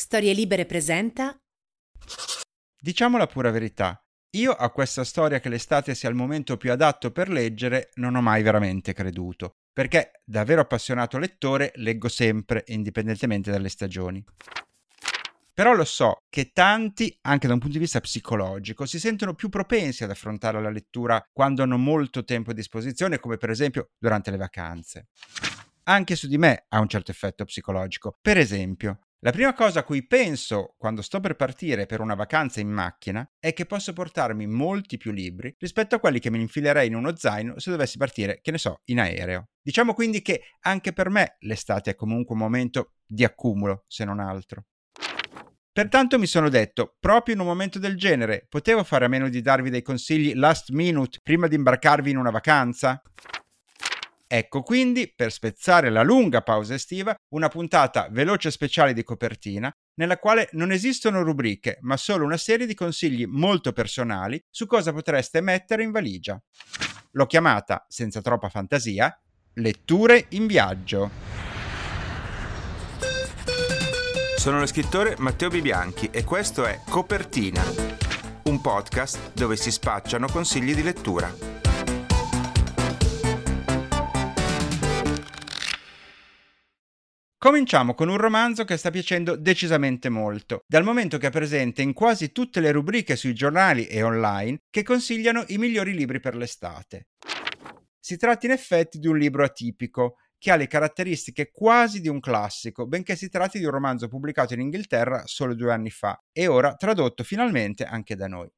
Storie Libere presenta. Diciamo la pura verità. Io a questa storia che l'estate sia il momento più adatto per leggere non ho mai veramente creduto, perché da vero appassionato lettore leggo sempre, indipendentemente dalle stagioni. Però lo so che tanti, anche da un punto di vista psicologico, si sentono più propensi ad affrontare la lettura quando hanno molto tempo a disposizione, come per esempio durante le vacanze. Anche su di me ha un certo effetto psicologico. Per esempio, la prima cosa a cui penso quando sto per partire per una vacanza in macchina è che posso portarmi molti più libri rispetto a quelli che mi infilerei in uno zaino se dovessi partire, che ne so, in aereo. Diciamo quindi che anche per me l'estate è comunque un momento di accumulo, se non altro. Pertanto mi sono detto, proprio in un momento del genere, potevo fare a meno di darvi dei consigli last minute prima di imbarcarvi in una vacanza? Ecco quindi, per spezzare la lunga pausa estiva, una puntata veloce speciale di copertina, nella quale non esistono rubriche, ma solo una serie di consigli molto personali su cosa potreste mettere in valigia. L'ho chiamata, senza troppa fantasia, Letture in viaggio. Sono lo scrittore Matteo Bibianchi e questo è Copertina, un podcast dove si spacciano consigli di lettura. Cominciamo con un romanzo che sta piacendo decisamente molto, dal momento che è presente in quasi tutte le rubriche sui giornali e online che consigliano i migliori libri per l'estate. Si tratta in effetti di un libro atipico, che ha le caratteristiche quasi di un classico, benché si tratti di un romanzo pubblicato in Inghilterra solo due anni fa e ora tradotto finalmente anche da noi.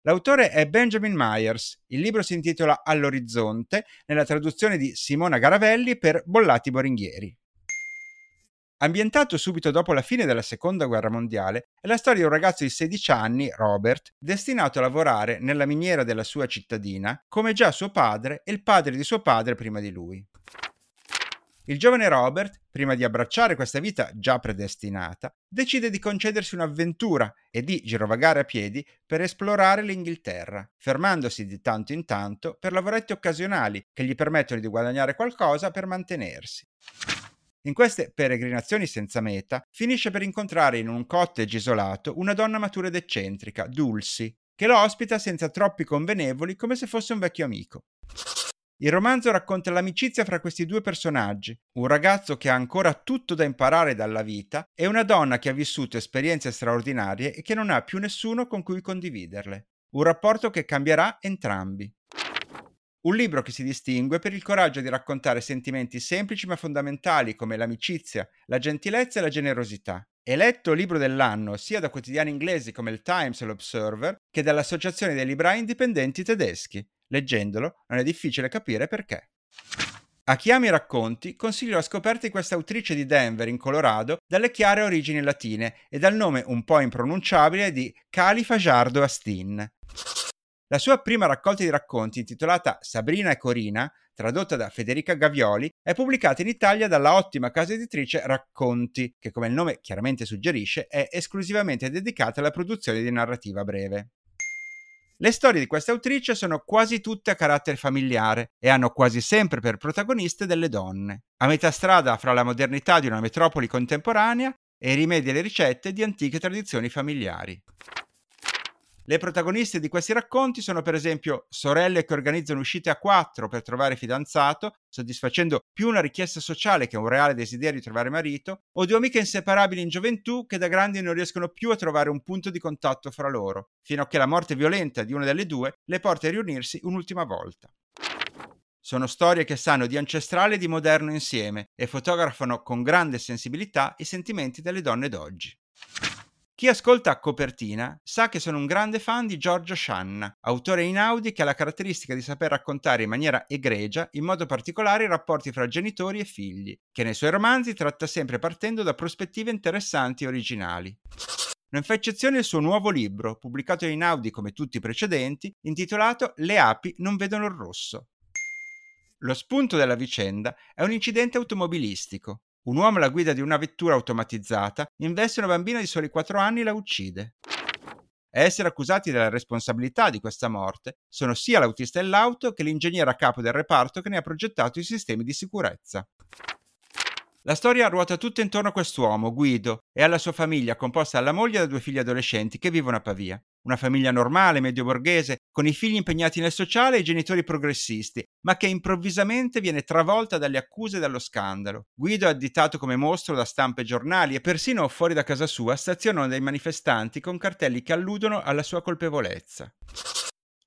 L'autore è Benjamin Myers. Il libro si intitola All'orizzonte, nella traduzione di Simona Garavelli per Bollati Boringhieri. Ambientato subito dopo la fine della seconda guerra mondiale, è la storia di un ragazzo di 16 anni, Robert, destinato a lavorare nella miniera della sua cittadina, come già suo padre e il padre di suo padre prima di lui. Il giovane Robert, prima di abbracciare questa vita già predestinata, decide di concedersi un'avventura e di girovagare a piedi per esplorare l'Inghilterra, fermandosi di tanto in tanto per lavoretti occasionali che gli permettono di guadagnare qualcosa per mantenersi. In queste peregrinazioni senza meta, finisce per incontrare in un cottage isolato una donna matura ed eccentrica, Dulcie, che lo ospita senza troppi convenevoli come se fosse un vecchio amico. Il romanzo racconta l'amicizia fra questi due personaggi, un ragazzo che ha ancora tutto da imparare dalla vita e una donna che ha vissuto esperienze straordinarie e che non ha più nessuno con cui condividerle. Un rapporto che cambierà entrambi. Un libro che si distingue per il coraggio di raccontare sentimenti semplici ma fondamentali come l'amicizia, la gentilezza e la generosità. Eletto libro dell'anno sia da quotidiani inglesi come il Times e l'Observer che dall'Associazione dei Librai Indipendenti Tedeschi. Leggendolo non è difficile capire perché. A chi ama i racconti consiglio la scoperta di questa autrice di Denver in Colorado dalle chiare origini latine e dal nome un po' impronunciabile di Cali Fajardo Astin. La sua prima raccolta di racconti, intitolata Sabrina e Corina, tradotta da Federica Gavioli, è pubblicata in Italia dalla ottima casa editrice Racconti, che come il nome chiaramente suggerisce è esclusivamente dedicata alla produzione di narrativa breve. Le storie di questa autrice sono quasi tutte a carattere familiare e hanno quasi sempre per protagoniste delle donne, a metà strada fra la modernità di una metropoli contemporanea e i rimedi alle ricette di antiche tradizioni familiari. Le protagoniste di questi racconti sono per esempio sorelle che organizzano uscite a quattro per trovare fidanzato, soddisfacendo più una richiesta sociale che un reale desiderio di trovare marito, o due amiche inseparabili in gioventù che da grandi non riescono più a trovare un punto di contatto fra loro, fino a che la morte violenta di una delle due le porta a riunirsi un'ultima volta. Sono storie che sanno di ancestrale e di moderno insieme e fotografano con grande sensibilità i sentimenti delle donne d'oggi. Chi ascolta a copertina sa che sono un grande fan di Giorgio Shanna, autore inaudi che ha la caratteristica di saper raccontare in maniera egregia, in modo particolare, i rapporti fra genitori e figli, che nei suoi romanzi tratta sempre partendo da prospettive interessanti e originali. Non fa eccezione il suo nuovo libro, pubblicato in Audi come tutti i precedenti, intitolato Le api non vedono il rosso. Lo spunto della vicenda è un incidente automobilistico, un uomo alla guida di una vettura automatizzata investe una bambina di soli 4 anni e la uccide. A essere accusati della responsabilità di questa morte sono sia l'autista dell'auto che l'ingegnere a capo del reparto che ne ha progettato i sistemi di sicurezza. La storia ruota tutta intorno a quest'uomo, Guido, e alla sua famiglia, composta dalla moglie e da due figli adolescenti che vivono a Pavia. Una famiglia normale, medio borghese, con i figli impegnati nel sociale e i genitori progressisti, ma che improvvisamente viene travolta dalle accuse e dallo scandalo. Guido è additato come mostro da stampe e giornali e persino fuori da casa sua stazionano dei manifestanti con cartelli che alludono alla sua colpevolezza.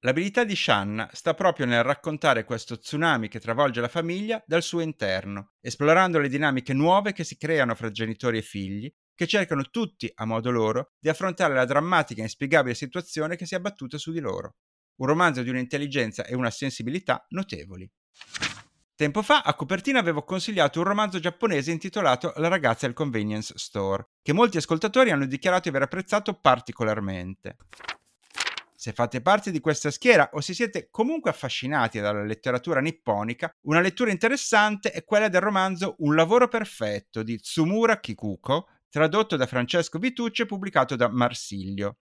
L'abilità di Shanna sta proprio nel raccontare questo tsunami che travolge la famiglia dal suo interno, esplorando le dinamiche nuove che si creano fra genitori e figli, che cercano tutti, a modo loro, di affrontare la drammatica e inspiegabile situazione che si è abbattuta su di loro. Un romanzo di un'intelligenza e una sensibilità notevoli. Tempo fa a copertina avevo consigliato un romanzo giapponese intitolato La ragazza del convenience store, che molti ascoltatori hanno dichiarato di aver apprezzato particolarmente. Se fate parte di questa schiera o se siete comunque affascinati dalla letteratura nipponica, una lettura interessante è quella del romanzo Un lavoro perfetto di Tsumura Kikuko, tradotto da Francesco Vitucci e pubblicato da Marsilio.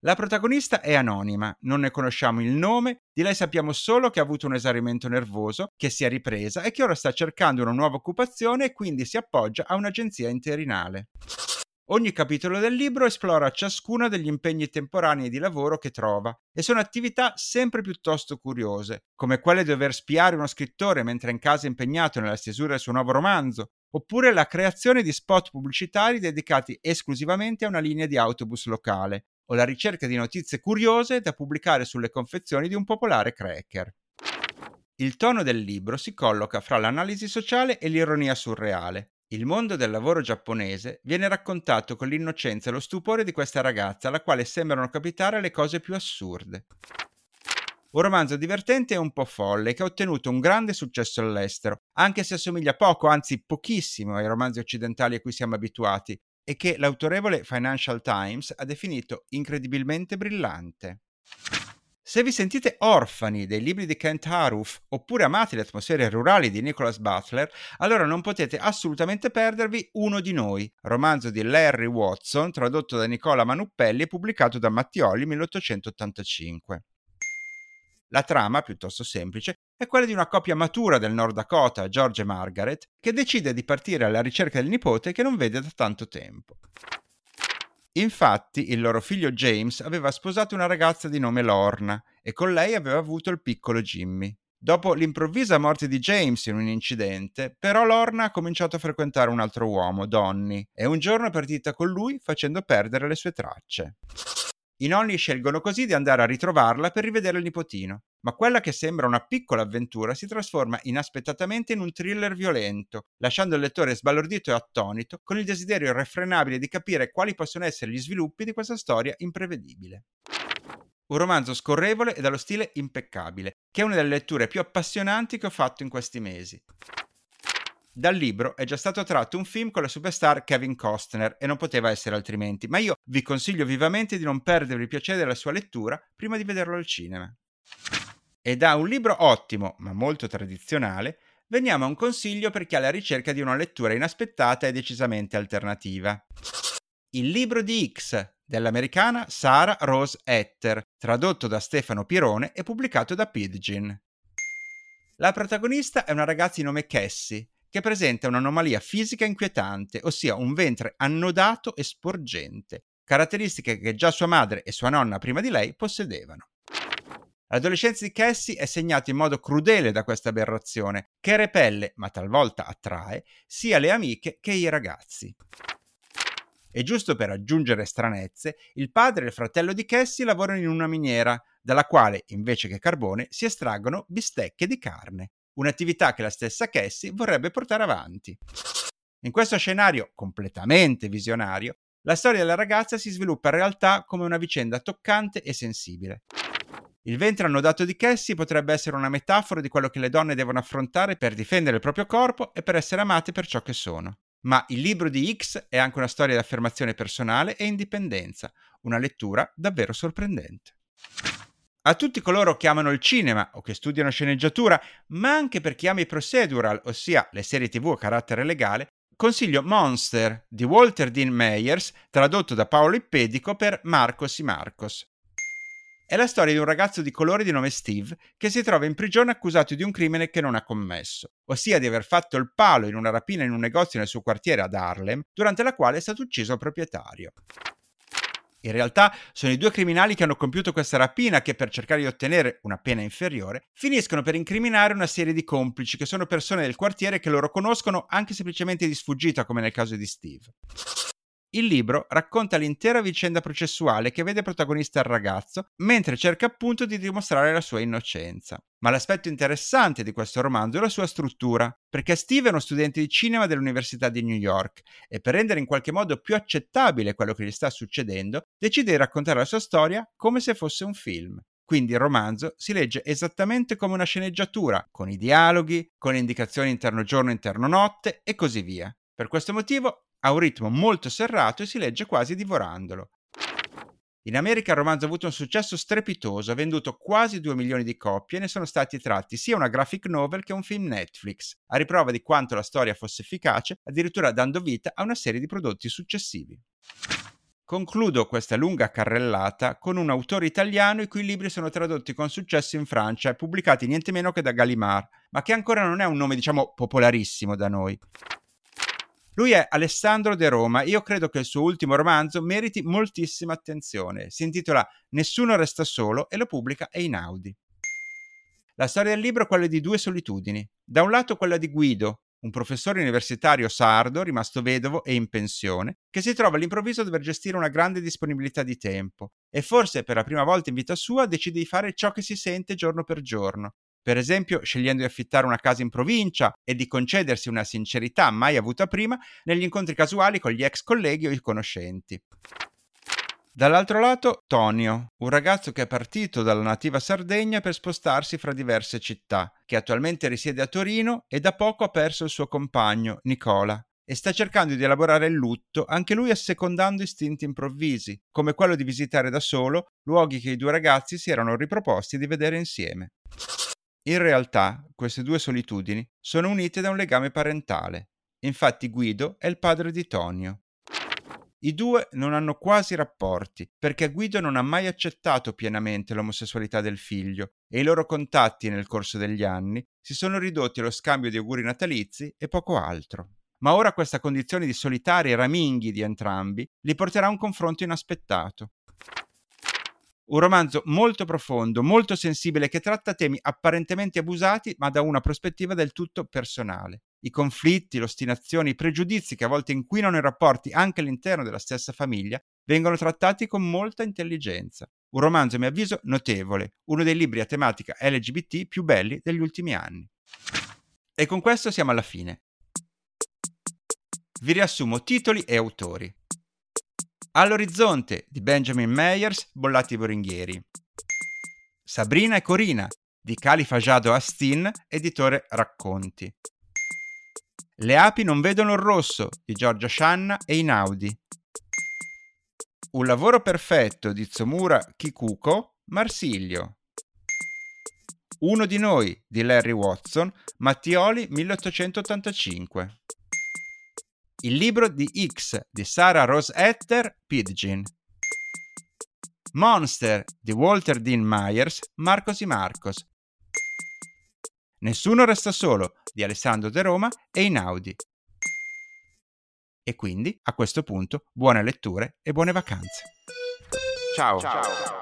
La protagonista è anonima, non ne conosciamo il nome, di lei sappiamo solo che ha avuto un esaurimento nervoso, che si è ripresa e che ora sta cercando una nuova occupazione e quindi si appoggia a un'agenzia interinale. Ogni capitolo del libro esplora ciascuno degli impegni temporanei di lavoro che trova e sono attività sempre piuttosto curiose, come quelle di dover spiare uno scrittore mentre è in casa impegnato nella stesura del suo nuovo romanzo, oppure la creazione di spot pubblicitari dedicati esclusivamente a una linea di autobus locale, o la ricerca di notizie curiose da pubblicare sulle confezioni di un popolare cracker. Il tono del libro si colloca fra l'analisi sociale e l'ironia surreale, il mondo del lavoro giapponese viene raccontato con l'innocenza e lo stupore di questa ragazza alla quale sembrano capitare le cose più assurde. Un romanzo divertente e un po' folle che ha ottenuto un grande successo all'estero, anche se assomiglia poco, anzi pochissimo ai romanzi occidentali a cui siamo abituati, e che l'autorevole Financial Times ha definito incredibilmente brillante. Se vi sentite orfani dei libri di Kent Haruf oppure amate le atmosfere rurali di Nicholas Butler, allora non potete assolutamente perdervi Uno di noi, romanzo di Larry Watson tradotto da Nicola Manuppelli e pubblicato da Mattioli 1885. La trama, piuttosto semplice, è quella di una coppia matura del Nord Dakota, George e Margaret, che decide di partire alla ricerca del nipote che non vede da tanto tempo. Infatti, il loro figlio James aveva sposato una ragazza di nome Lorna e con lei aveva avuto il piccolo Jimmy. Dopo l'improvvisa morte di James in un incidente, però Lorna ha cominciato a frequentare un altro uomo, Donny, e un giorno è partita con lui facendo perdere le sue tracce. I nonni scelgono così di andare a ritrovarla per rivedere il nipotino, ma quella che sembra una piccola avventura si trasforma inaspettatamente in un thriller violento, lasciando il lettore sbalordito e attonito, con il desiderio irrefrenabile di capire quali possono essere gli sviluppi di questa storia imprevedibile. Un romanzo scorrevole e dallo stile impeccabile, che è una delle letture più appassionanti che ho fatto in questi mesi. Dal libro è già stato tratto un film con la superstar Kevin Costner e non poteva essere altrimenti, ma io vi consiglio vivamente di non perdervi il piacere della sua lettura prima di vederlo al cinema. E da un libro ottimo, ma molto tradizionale, veniamo a un consiglio per chi ha la ricerca di una lettura inaspettata e decisamente alternativa. Il libro di X dell'americana Sarah Rose Etter, tradotto da Stefano Pirone e pubblicato da Pidgin. La protagonista è una ragazza di nome Cassie, che presenta un'anomalia fisica inquietante, ossia un ventre annodato e sporgente, caratteristiche che già sua madre e sua nonna prima di lei possedevano. L'adolescenza di Cassie è segnata in modo crudele da questa aberrazione, che repelle, ma talvolta attrae, sia le amiche che i ragazzi. E giusto per aggiungere stranezze, il padre e il fratello di Cassie lavorano in una miniera, dalla quale, invece che carbone, si estraggono bistecche di carne un'attività che la stessa Cassie vorrebbe portare avanti. In questo scenario completamente visionario, la storia della ragazza si sviluppa in realtà come una vicenda toccante e sensibile. Il ventre annodato di Cassie potrebbe essere una metafora di quello che le donne devono affrontare per difendere il proprio corpo e per essere amate per ciò che sono. Ma il libro di X è anche una storia di affermazione personale e indipendenza, una lettura davvero sorprendente. A tutti coloro che amano il cinema o che studiano sceneggiatura, ma anche per chi ama i procedural, ossia le serie tv a carattere legale, consiglio Monster di Walter Dean Meyers, tradotto da Paolo Ippedico per Marcos y Marcos. È la storia di un ragazzo di colore di nome Steve che si trova in prigione accusato di un crimine che non ha commesso, ossia di aver fatto il palo in una rapina in un negozio nel suo quartiere ad Harlem, durante la quale è stato ucciso il proprietario. In realtà sono i due criminali che hanno compiuto questa rapina che per cercare di ottenere una pena inferiore finiscono per incriminare una serie di complici che sono persone del quartiere che loro conoscono anche semplicemente di sfuggita come nel caso di Steve. Il libro racconta l'intera vicenda processuale che vede protagonista il ragazzo, mentre cerca appunto di dimostrare la sua innocenza. Ma l'aspetto interessante di questo romanzo è la sua struttura, perché Steve è uno studente di cinema dell'Università di New York e per rendere in qualche modo più accettabile quello che gli sta succedendo, decide di raccontare la sua storia come se fosse un film. Quindi il romanzo si legge esattamente come una sceneggiatura, con i dialoghi, con le indicazioni interno giorno interno notte e così via. Per questo motivo ha un ritmo molto serrato e si legge quasi divorandolo. In America il romanzo ha avuto un successo strepitoso, ha venduto quasi 2 milioni di copie e ne sono stati tratti sia una graphic novel che un film Netflix, a riprova di quanto la storia fosse efficace, addirittura dando vita a una serie di prodotti successivi. Concludo questa lunga carrellata con un autore italiano i cui libri sono tradotti con successo in Francia e pubblicati niente meno che da Gallimard, ma che ancora non è un nome diciamo popolarissimo da noi. Lui è Alessandro De Roma. Io credo che il suo ultimo romanzo meriti moltissima attenzione. Si intitola Nessuno resta solo e lo pubblica Einaudi. La storia del libro è quella di due solitudini. Da un lato quella di Guido, un professore universitario sardo, rimasto vedovo e in pensione, che si trova all'improvviso a dover gestire una grande disponibilità di tempo e forse per la prima volta in vita sua decide di fare ciò che si sente giorno per giorno, per esempio scegliendo di affittare una casa in provincia e di concedersi una sincerità mai avuta prima negli incontri casuali con gli ex colleghi o i conoscenti. Dall'altro lato, Tonio, un ragazzo che è partito dalla nativa Sardegna per spostarsi fra diverse città, che attualmente risiede a Torino e da poco ha perso il suo compagno, Nicola, e sta cercando di elaborare il lutto, anche lui assecondando istinti improvvisi, come quello di visitare da solo luoghi che i due ragazzi si erano riproposti di vedere insieme. In realtà, queste due solitudini sono unite da un legame parentale. Infatti Guido è il padre di Tonio. I due non hanno quasi rapporti, perché Guido non ha mai accettato pienamente l'omosessualità del figlio e i loro contatti nel corso degli anni si sono ridotti allo scambio di auguri natalizi e poco altro. Ma ora questa condizione di solitari raminghi di entrambi li porterà a un confronto inaspettato. Un romanzo molto profondo, molto sensibile, che tratta temi apparentemente abusati, ma da una prospettiva del tutto personale. I conflitti, l'ostinazione, i pregiudizi che a volte inquinano i rapporti anche all'interno della stessa famiglia vengono trattati con molta intelligenza. Un romanzo, a mio avviso, notevole, uno dei libri a tematica LGBT più belli degli ultimi anni. E con questo siamo alla fine. Vi riassumo titoli e autori. All'orizzonte di Benjamin Meyers, Bollati Boringhieri. Sabrina e Corina di Califa Jado Astin, editore Racconti. Le api non vedono il rosso di Giorgia Shanna e Inaudi. Un lavoro perfetto di Tsomura Kikuko, Marsilio. Uno di noi di Larry Watson, Mattioli 1885. Il libro di X di Sarah Rose Etter, Pidgin. Monster di Walter Dean Myers, Marcos y Marcos. Nessuno resta solo di Alessandro De Roma e Inaudi. E quindi, a questo punto, buone letture e buone vacanze. Ciao. Ciao.